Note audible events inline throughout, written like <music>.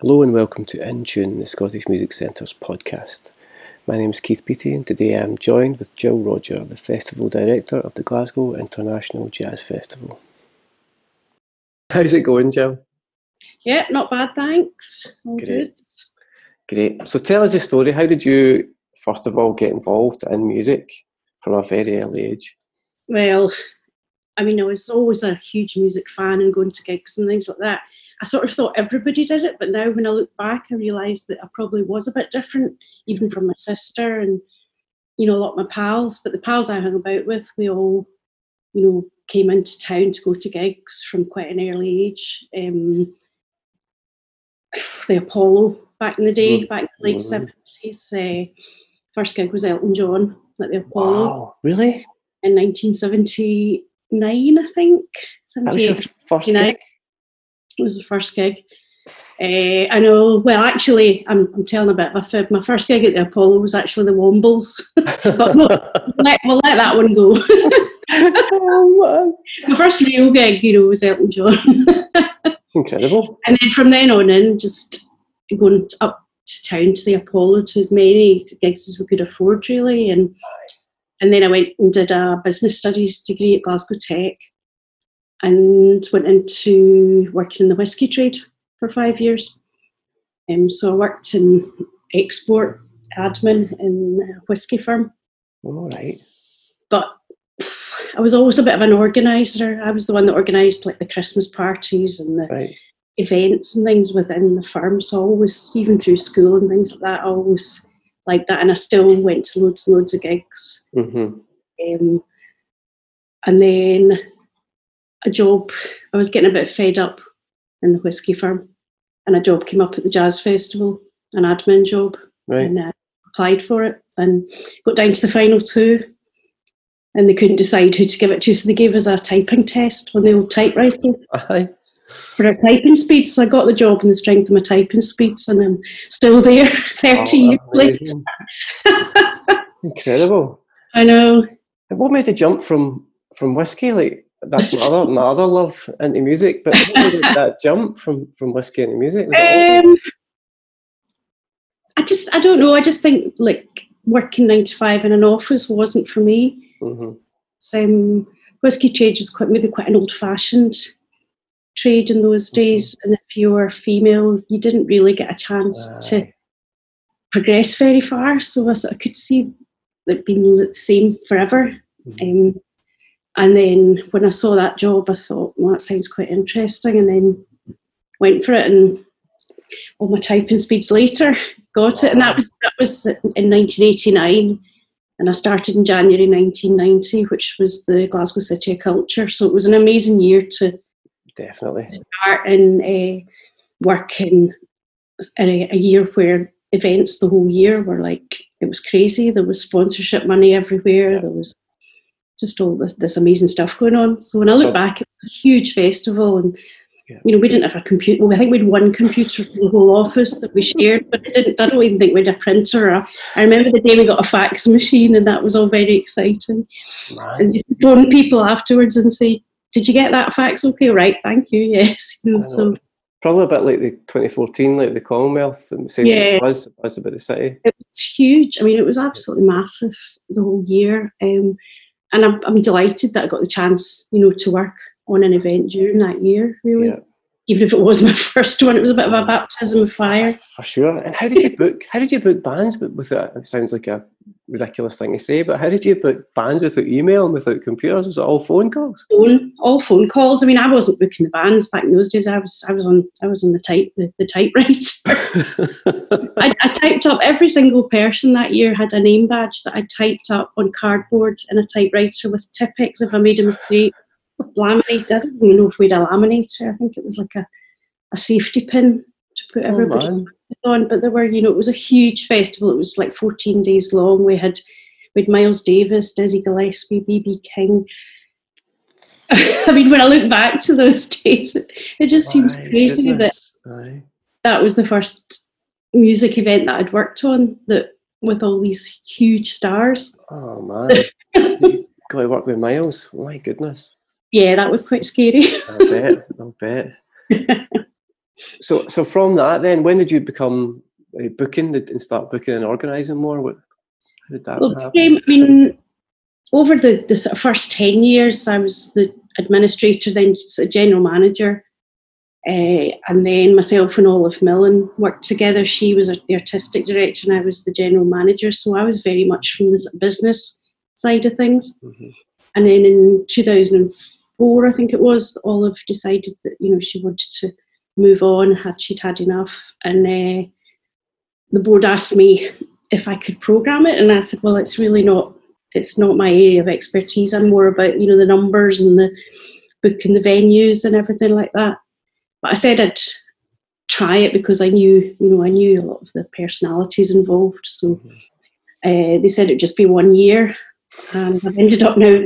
Hello and welcome to In Tune, the Scottish Music Centre's podcast. My name is Keith Beattie and today I am joined with Jill Rodger, the Festival Director of the Glasgow International Jazz Festival. How's it going, Jill? Yeah, not bad, thanks. All Great. good. Great. So tell us a story. How did you, first of all, get involved in music from a very early age? Well, I mean, I was always a huge music fan and going to gigs and things like that. I sort of thought everybody did it, but now when I look back, I realise that I probably was a bit different, even from my sister and, you know, a lot of my pals. But the pals I hung about with, we all, you know, came into town to go to gigs from quite an early age. Um, <sighs> the Apollo back in the day, Mm. back in the late Mhm. 70s. Uh, first gig was Elton John at the Apollo Wow, really? in 1979, I think. That was your first gig? It was the first gig. Uh, I know. Well, actually, I'm, I'm telling a bit of a fib. My first gig at the Apollo was actually the Wombles, <laughs> but we'll let, we'll let that one go. <laughs> My first real gig, you know, was Elton John, <laughs> incredible. and then from then on in, just going up to town to the Apollo to as many gigs as we could afford, really, and and then I went and did a business studies degree at Glasgow Tech, and went into working in the whisky trade for five years. Um, so I worked in export admin in a whisky firm, All right. but I was always a bit of an organizer. I was the one that organised like the Christmas parties and the Right. events and things within the firm. So I always, even through school and things like that, I always like that, and I still went to loads and loads of gigs. Mm-hmm. Um, and then a job, I was getting a bit fed up in the whisky firm, and a job came up at the Jazz Festival, an admin job, Right. and I applied for it and got down to the final two. And they couldn't decide who to give it to, so they gave us a typing test on the old typewriter <laughs> Aye. For our typing speeds. So I got the job on the strength of my typing speeds, and I'm still there <laughs> 30 years Oh, later. <laughs> Incredible. I know. And What made the jump from from whiskey? Like that's my other my other love into music. But what made that jump from from whiskey into music? Was it all- Um, I just, I don't know. I just think like working nine to five in an office wasn't for me. Mhm. So, um, whiskey trade was quite maybe quite an old-fashioned trade in those days, and if you were female, you didn't really get a chance to progress very far. So I, sort of could see it being the same forever. Mhm. Um, and then when I saw that job, I thought, well, that sounds quite interesting, and then went for it. And all my typing speeds later <laughs> got it, and that was that was in 1989, and I started in January 1990, which was the Glasgow City of Culture. So it was an amazing year to Definitely. start and uh, work in a, a year where events the whole year were like it was crazy. There was sponsorship money everywhere. Yeah. There was just all this, this amazing stuff going on. So when I look Oh. back, it was a huge festival, and Yeah. you know we didn't have a computer. Well, I think we had one computer for the whole office that we shared, but it didn't. I don't even think we had a printer. A, I remember the day we got a fax machine, and that was all very exciting. Man. And you phone people afterwards and say, "Did you get that fax? Okay, right, thank you. <laughs> Yes." You know, so Probably a bit like the 2014, like the Commonwealth, and saying Yeah. it was, it was about the city. it was huge. I mean, it was absolutely massive the whole year, um, and I'm, I'm delighted that I got the chance, you know, to work on an event during that year. Really, Yeah. Even if it was my <laughs> first one, it was a bit of a mm. baptism of fire. For sure. And how did you <laughs> book? How did you book bands with, with it? Sounds like a ridiculous thing to say, but how did you book bands without email and without computers? Was it all phone calls? Phone, all phone calls. I mean, I wasn't booking the bands back in those days. I was, I was on, I was on the type, the, the typewriter. <laughs> I, I typed up every single person that year had a name badge that I typed up on cardboard in a typewriter with Tipp-Ex if I made a mistake. Laminate. I don't even know if we had a laminator. I think it was like a, a safety pin to put oh everybody man. on. But there were, you know, it was a huge festival. It was like 14 days long. We had we had Miles Davis, Dizzy Gillespie, BB King. <laughs> I mean, when I look back to those <laughs> days, it, just seems My crazy that. Aye. that was the first music event that I'd worked on that with all these huge stars. Oh man. Got to work with Miles. My goodness. Yeah, that was quite scary. <laughs> I bet. I bet. <laughs> So, so from that, then, when did you become uh, booking and start booking and organising more? What how did that Well, happen? I mean, over the, the sort of first 10 years, I was the administrator, then general manager. Uh, and then myself and Olive Millen worked together. She was the artistic director and I was the general manager. So I was very much from the business side of things. Mhm. And then in 2004, I think it was, Olive decided that, you know, she wanted to move on, had she'd had enough. And uh, the board asked me if I could program it. And I said, well, it's really not, it's not my area of expertise. I'm more about, you know, the numbers and the booking the venues and everything like that. But I said I'd try it because I knew, you know, I knew a lot of the personalities involved. So uh, they said it'd just be one year. And I've ended up now,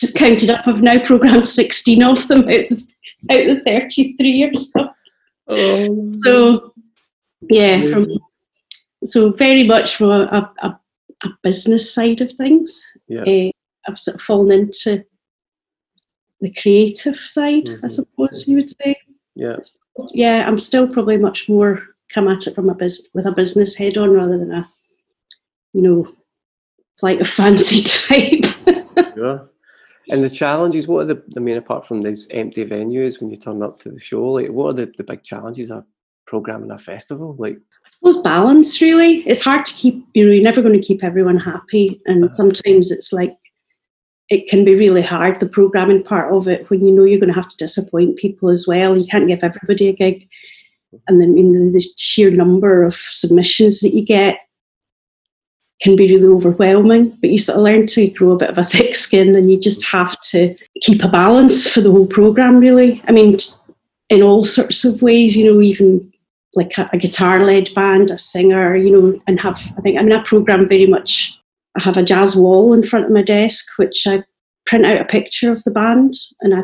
just counted up, I've now programmed 16 of them out of, out of 33 years. Oh, So, yeah, from, so very much from a, a, a, business side of things. yeah, Uh, I've sort of fallen into the creative side, I Mhm. suppose you would say. yeah, Yeah, I'm still probably much more come at it from a bus with a business head on rather than a, you know, flight of <laughs> fancy type. sure. And the challenges, what are the, the main apart from these empty venues when you turn up to the show? Like, what are the, the big challenges of programming a festival? Like, I suppose balance really. It's hard to keep, you know, you're never going to keep everyone happy. And Uh-huh. sometimes it's like, it can be really hard, the programming part of it, when you know you're going to have to disappoint people as well. You can't give everybody a gig. And then you know, the sheer number of submissions that you get can be really overwhelming. But you sort of learn to grow a bit of a thick skin and you just have to keep a balance for the whole programme, really. I mean, in all sorts of ways, you know, even like a, a guitar led band, a singer, you know, and have, I think, I mean, I program very much, I have a jazz wall in front of my desk, which I print out a picture of the band and I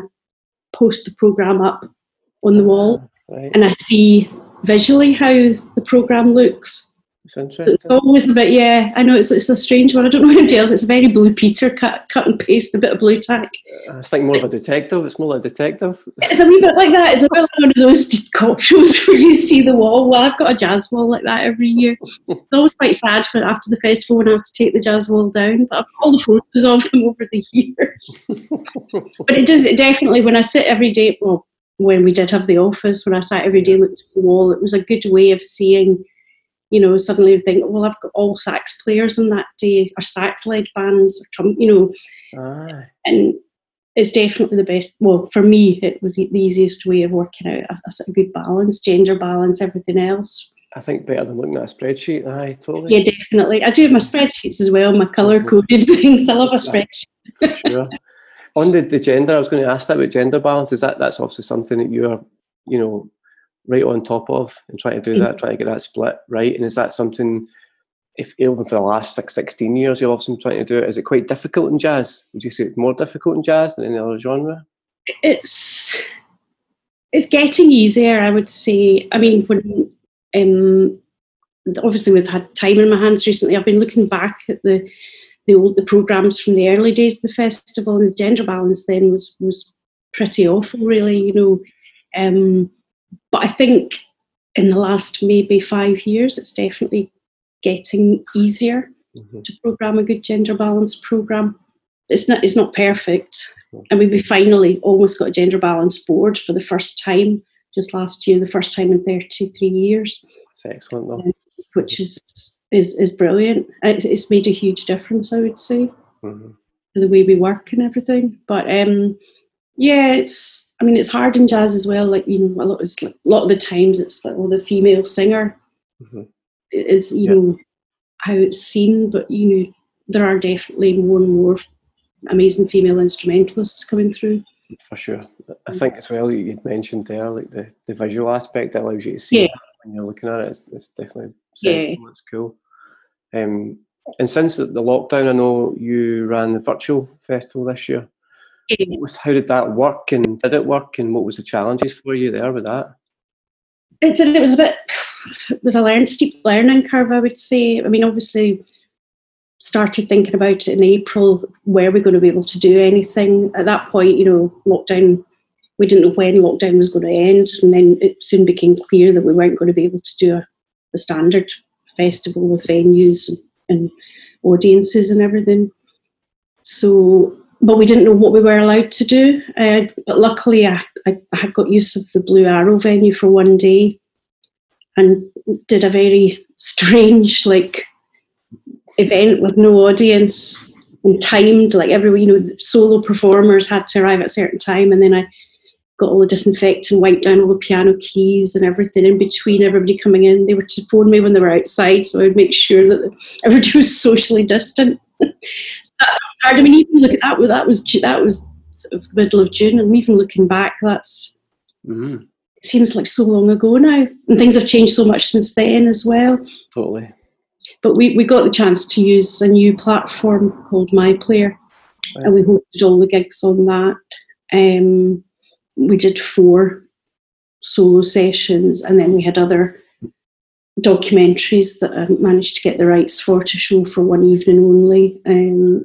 post the program up on the wall right? and I see visually how the program looks. It's So it's always a bit, yeah, I know it's, it's a strange one. I don't know to tell. It's a very blue Peter cut, cut and paste, a bit of Blu Tack. I think more of a detective. It's more like a detective. It's a wee bit like that. It's a bit like one of those cop shows <laughs> where you see the wall. Well, I've got a jazz wall like that every year. It's always quite sad when after the festival when I have to take the jazz wall down. But I've got all the photos of them <laughs> over the years. <laughs> but it does it definitely when I sit every day. Well, when we did have the office, when I sat every day looked at the wall, it was a good way of seeing. You know, suddenly you think, well, I've got all sax players on that day, or sax-led bands, or trum, you know, and it's definitely the best. Well, for me, it was the easiest way of working out a, a sort of good balance, gender balance, everything else. I think better than looking at a spreadsheet. Aye, totally. Yeah, definitely. I do have my spreadsheets as well, my color coded <laughs> things. I love a spreadsheet. sure. On the, the gender, I was going to ask that about gender balance. Is that that's obviously something that you're, you know, right on top of and trying to do that, trying to get that split right? And is that something, if even for the last six, 16 years, you've obviously been trying to do it, is it quite difficult in jazz? Would you say it's more difficult in jazz than any other genre? It's it's getting easier, I would say. I mean, when um, obviously we've had time in my hands recently. I've been looking back at the the old the programs from the early days of the festival, and the gender balance then was was pretty awful, really. You know, um, but I think in the last maybe five years, it's definitely getting easier Mhm. to program a good gender balance program. It's not it's not perfect. I mean, we finally almost got a gender balance board for the first time just last year, the first time in 33 years, It's excellent though. which is is is brilliant. It's, it's made a huge difference, I would say, Mhm. for the way we work and everything. But um, yeah, it's I mean, it's hard in jazz as well. Like you know, a lot like, a lot of the times it's like well, the female singer Mhm. is you Yeah. know how it's seen, but you know there are definitely more and more amazing female instrumentalists coming through. For sure. I think as well, you you'd mentioned there, like the, the visual aspect that allows you to see Yeah. when you're looking at it. It's, it's definitely Yeah. sensible. It's cool. Um, and since the, the lockdown, I know you ran the virtual festival this year. How did that work and did it work and what was the challenges for you there with that? It, did. it was a bit it was a learn, steep learning curve, I would say. I mean, obviously, started thinking about it in April. Were we going to be able to do anything at that point? You know, lockdown we didn't know when lockdown was going to end, and then it soon became clear that we weren't going to be able to do a, the standard festival with venues and, and audiences and everything. So, but we didn't know what we were allowed to do. Uh, but luckily, I, I, had got use of the Blue Arrow venue for one day, and did a very <laughs> strange like event with no audience and timed like every you know solo performers had to arrive at a certain time and then I got all the disinfectant, wiped down all the piano keys and everything in between everybody coming in. They were to phone me when they were outside, so I would make sure that <laughs> everybody was socially distant. <laughs> so I mean, even look at that. That was that was sort of the middle of June, and even looking back, that's mm-hmm. it seems like so long ago now, and things have changed so much since then as well. Totally. But we, we got the chance to use a new platform called MyPlayer, right. and we hosted all the gigs on that. Um, we did four solo sessions, and then we had other documentaries that I managed to get the rights for to show for one evening only. Um,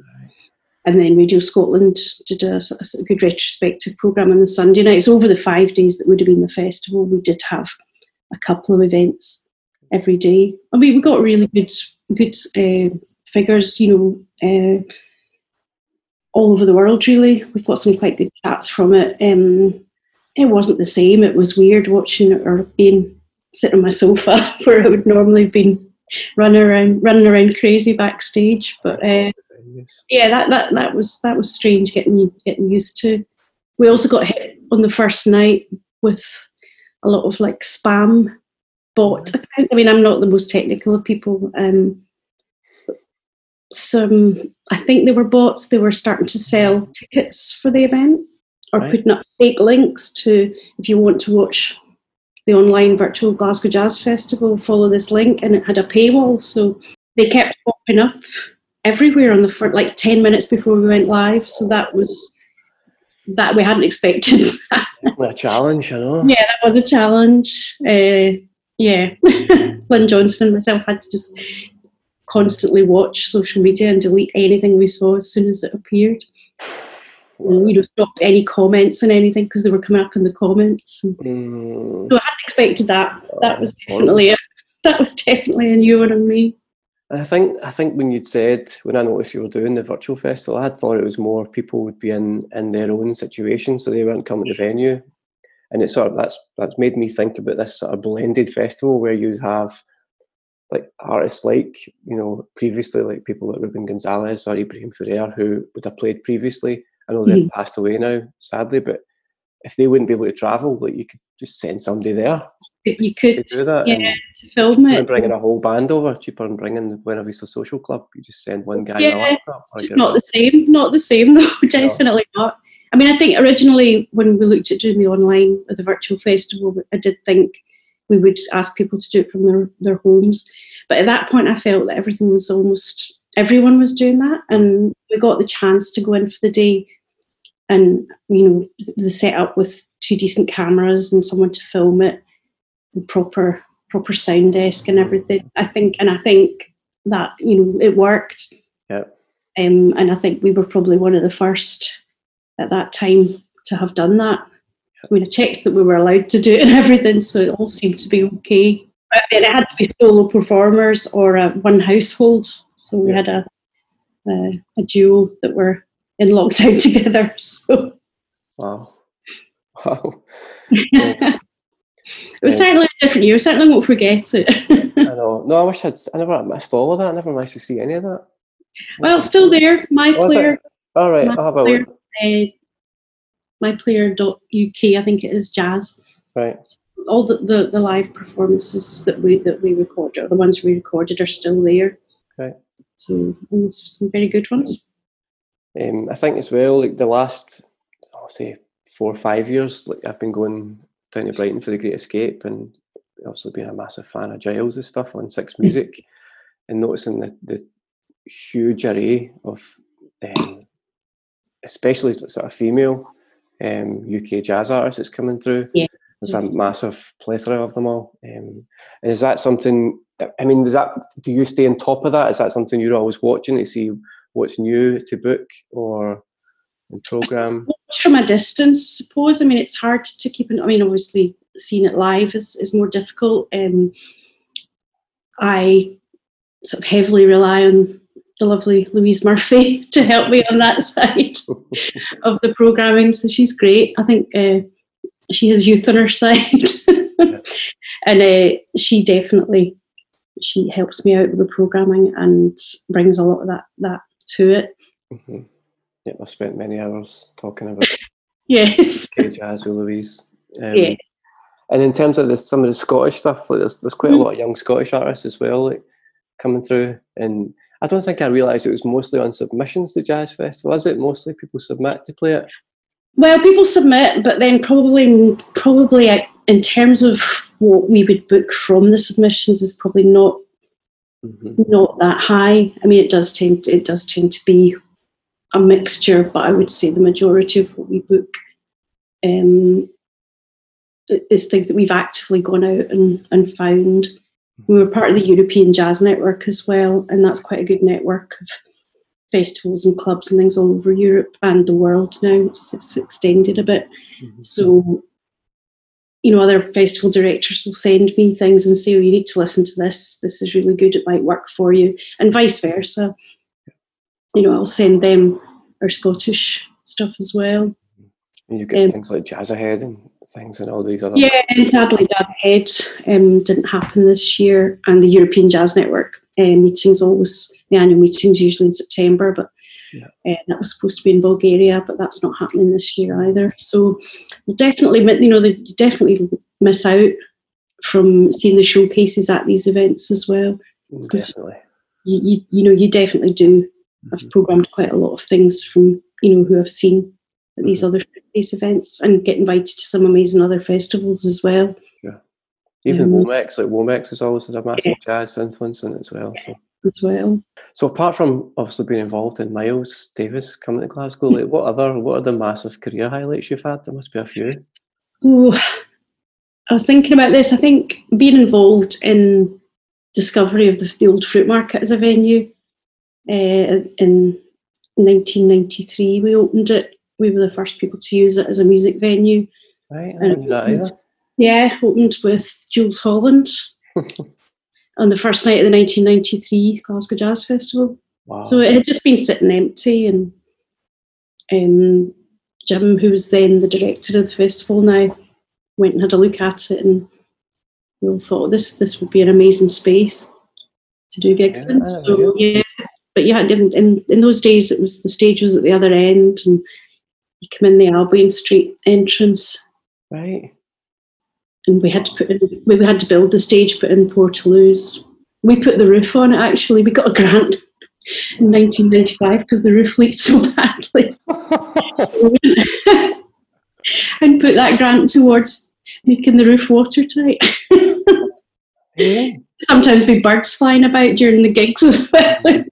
and then Radio Scotland did a, a, good retrospective programme on the Sunday nights. Over the five days that would have been the festival, we did have a couple of events every day. I mean, we got really good good uh, figures, you know, uh, all over the world. Really, we've got some quite good chats from it. Um, it wasn't the same. It was weird watching or being sitting on my sofa <laughs> where I would normally have been running around, running around crazy backstage. But uh, yeah, that, that that was that was strange getting getting used to. We also got hit on the first night with a lot of like spam bot accounts. I mean, I'm not the most technical of people. Um, some, I think they were bots. They were starting to sell tickets for the event or right. putting up fake links to if you want to watch the online virtual Glasgow Jazz Festival, follow this link, and it had a paywall. So they kept popping up everywhere on the front, like 10 minutes before we went live. So that was that we hadn't expected. <laughs> a challenge, you know. Yeah, that was a challenge. Uh, yeah, <laughs> Lynn Johnson and myself had to just constantly watch social media and delete anything we saw as soon as it appeared. And, you know, stop any comments and anything because they were coming up in the comments. Mm. So I hadn't expected that. That was oh, definitely a, that was definitely a new one on me. I think I think when you'd said when I noticed you were doing the virtual festival, I had thought it was more people would be in in their own situation, so they weren't coming to the venue and it's sort of that's that's made me think about this sort of blended festival where you'd have like artists like you know previously like people like Ruben Gonzalez or Ibrahim Ferrer who would have played previously. I know they've mm-hmm. passed away now, sadly, but if they wouldn't be able to travel, like you could just send somebody there. You could do that. Yeah, film it. Bringing a whole band over, cheaper than bringing Buena Vista Social Club. You just send one guy. Yeah, it's not the same. Not the same <laughs> though. Definitely no. not. I mean, I think originally when we looked at doing the online or the virtual festival, I did think we would ask people to do it from their, their homes. But at that point, I felt that everything was almost everyone was doing that, and we got the chance to go in for the day, and you know the setup with two decent cameras and someone to film it, proper proper sound desk and everything. I think, and I think that you know it worked. Yeah. Um, and I think we were probably one of the first at that time to have done that. I mean, I checked that we were allowed to do it and everything, so it all seemed to be okay. But it had to be solo performers or a one household. So we yeah. had a, a, a duo that were in lockdown <laughs> together. So wow, <laughs> wow. <laughs> it was certainly a different year. Certainly won't forget it. I know. No, I wish I'd. I never missed all of that. I never managed to see any of that. Well, still there. My oh, player. All right. I'll have a look uh, myplayer.uk, I think it is jazz. Right. All the, the, the, live performances that we that we recorded, or the ones we recorded, are still there. Right. So some very good ones. Um, I think as well, like the last, I'll say four or five years, like I've been going down to Brighton for the Great Escape, and also been a massive fan of Giles' stuff on Six hmm. Music, and noticing the, the huge array of um, especially sort of female um, UK jazz artists that's coming through. Yeah. There's a massive plethora of them all. Um, and is that something? I mean, does that do you stay on top of that? Is that something you're always watching to see what's new to book, or program? From a distance, I suppose. I mean, it's hard to keep. An, I mean, obviously, seeing it live is, is more difficult. Um, I sort of heavily rely on the lovely Louise Murphy <laughs> to help me on that side <laughs> of the programming. So she's great. I think uh, she has youth on her side, <laughs> and uh, she definitely she helps me out with the programming and brings a lot of that that to it. Mm-hmm. Yeah, I've spent many hours talking about <laughs> yes jazz with Louise. Um, yeah. And in terms of the, some of the Scottish stuff, like there's, there's quite mm-hmm. a lot of young Scottish artists as well, like coming through. And I don't think I realised it was mostly on submissions. to jazz festival is it mostly people submit to play it? Well, people submit, but then probably probably uh, in terms of what we would book from the submissions is probably not mm-hmm. not that high. I mean, it does tend it does tend to be a mixture, but I would say the majority of what we book um, is things that we've actively gone out and, and found. We were part of the European Jazz Network as well, and that's quite a good network of festivals and clubs and things all over Europe and the world now. It's, it's extended a bit. Mm-hmm. So, you know, other festival directors will send me things and say, oh, you need to listen to this. This is really good. It might work for you. And vice versa. You know, I'll send them our Scottish stuff as well. And you get um, things like Jazz Ahead and things and all these other. Yeah, and sadly, Jazz Ahead um, didn't happen this year. And the European Jazz Network um, meetings always the annual meetings usually in September, but yeah. uh, that was supposed to be in Bulgaria, but that's not happening this year either. So we'll definitely, you know, they definitely miss out from seeing the showcases at these events as well. Mm, definitely. You, you, you know, you definitely do. Mm-hmm. I've programmed quite a lot of things from you know who I've seen at these mm-hmm. other these events and get invited to some amazing other festivals as well. Yeah, even um, Womex, like Womex has always had a massive yeah. jazz influence in it as well. So as well. So apart from obviously being involved in Miles Davis coming to Glasgow, like what other what are the massive career highlights you've had? There must be a few. Oh, I was thinking about this. I think being involved in discovery of the, the old fruit market as a venue uh, in 1993, we opened it. We were the first people to use it as a music venue. Right, I and, that Yeah, opened with Jools Holland. <laughs> on the first night of the 1993 Glasgow Jazz Festival. Wow. So it had just been sitting empty, and um, Jim, who was then the director of the festival now, went and had a look at it, and we all thought this this would be an amazing space to do gigs yeah, in. So yeah, but you had in, in in those days it was the stage was at the other end, and you come in the Albion Street entrance, right, and we had to put in, we had to build the stage, put in Portaloos. We put the roof on it. Actually, we got a grant in 1995 because the roof leaked so <laughs> badly, <laughs> and put that grant towards making the roof watertight. yeah. <laughs> Sometimes be birds flying about during the gigs as well. but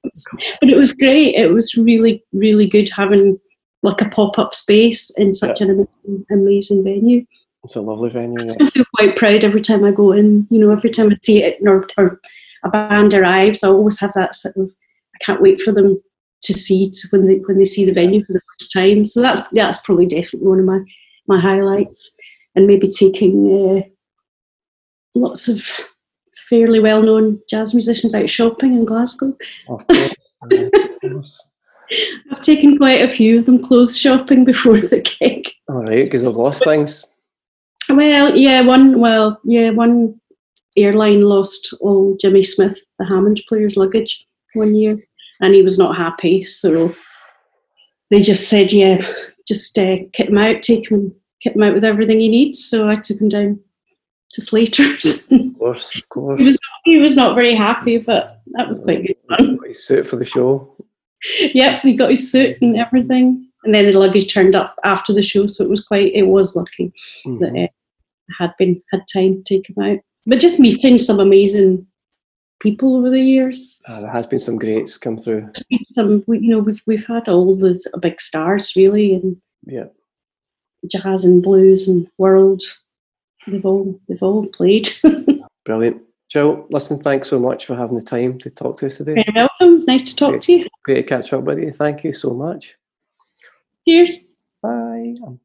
it was great. It was really, really good having like a pop up space in such yeah. an amazing, amazing venue. It's a lovely venue. Yeah. I feel quite proud every time I go in. You know, every time I see it or, or a band arrives, I always have that sort of. I can't wait for them to see when they when they see the venue for the first time. So that's that's probably definitely one of my my highlights, and maybe taking uh, lots of fairly well known jazz musicians out shopping in Glasgow. Of course. of course. <laughs> I've taken quite a few of them clothes shopping before <laughs> the gig. All right, because I've lost things. Well, yeah, one. Well, yeah, one airline lost all Jimmy Smith, the Hammond player's luggage, one year, and he was not happy. So they just said, "Yeah, just uh, kit him out, take him, kit him out with everything he needs." So I took him down to Slater's. of course, of course. <laughs> he, was not, he was not very happy, but that was quite good fun. Got his suit for the show. <laughs> yep, he got his suit and everything and then the luggage turned up after the show, so it was quite. It was lucky mm-hmm. that uh, I had been had time to take him out. But just meeting some amazing people over the years. Uh, there has been some greats come through. Some, you know, we've we've had all the big stars really, and yeah, jazz and blues and world. They've all they've all played. <laughs> Brilliant. Joe, listen, thanks so much for having the time to talk to us today. You're welcome. It's nice to talk great, to you. Great to catch up with you. Thank you so much. Cheers. Bye.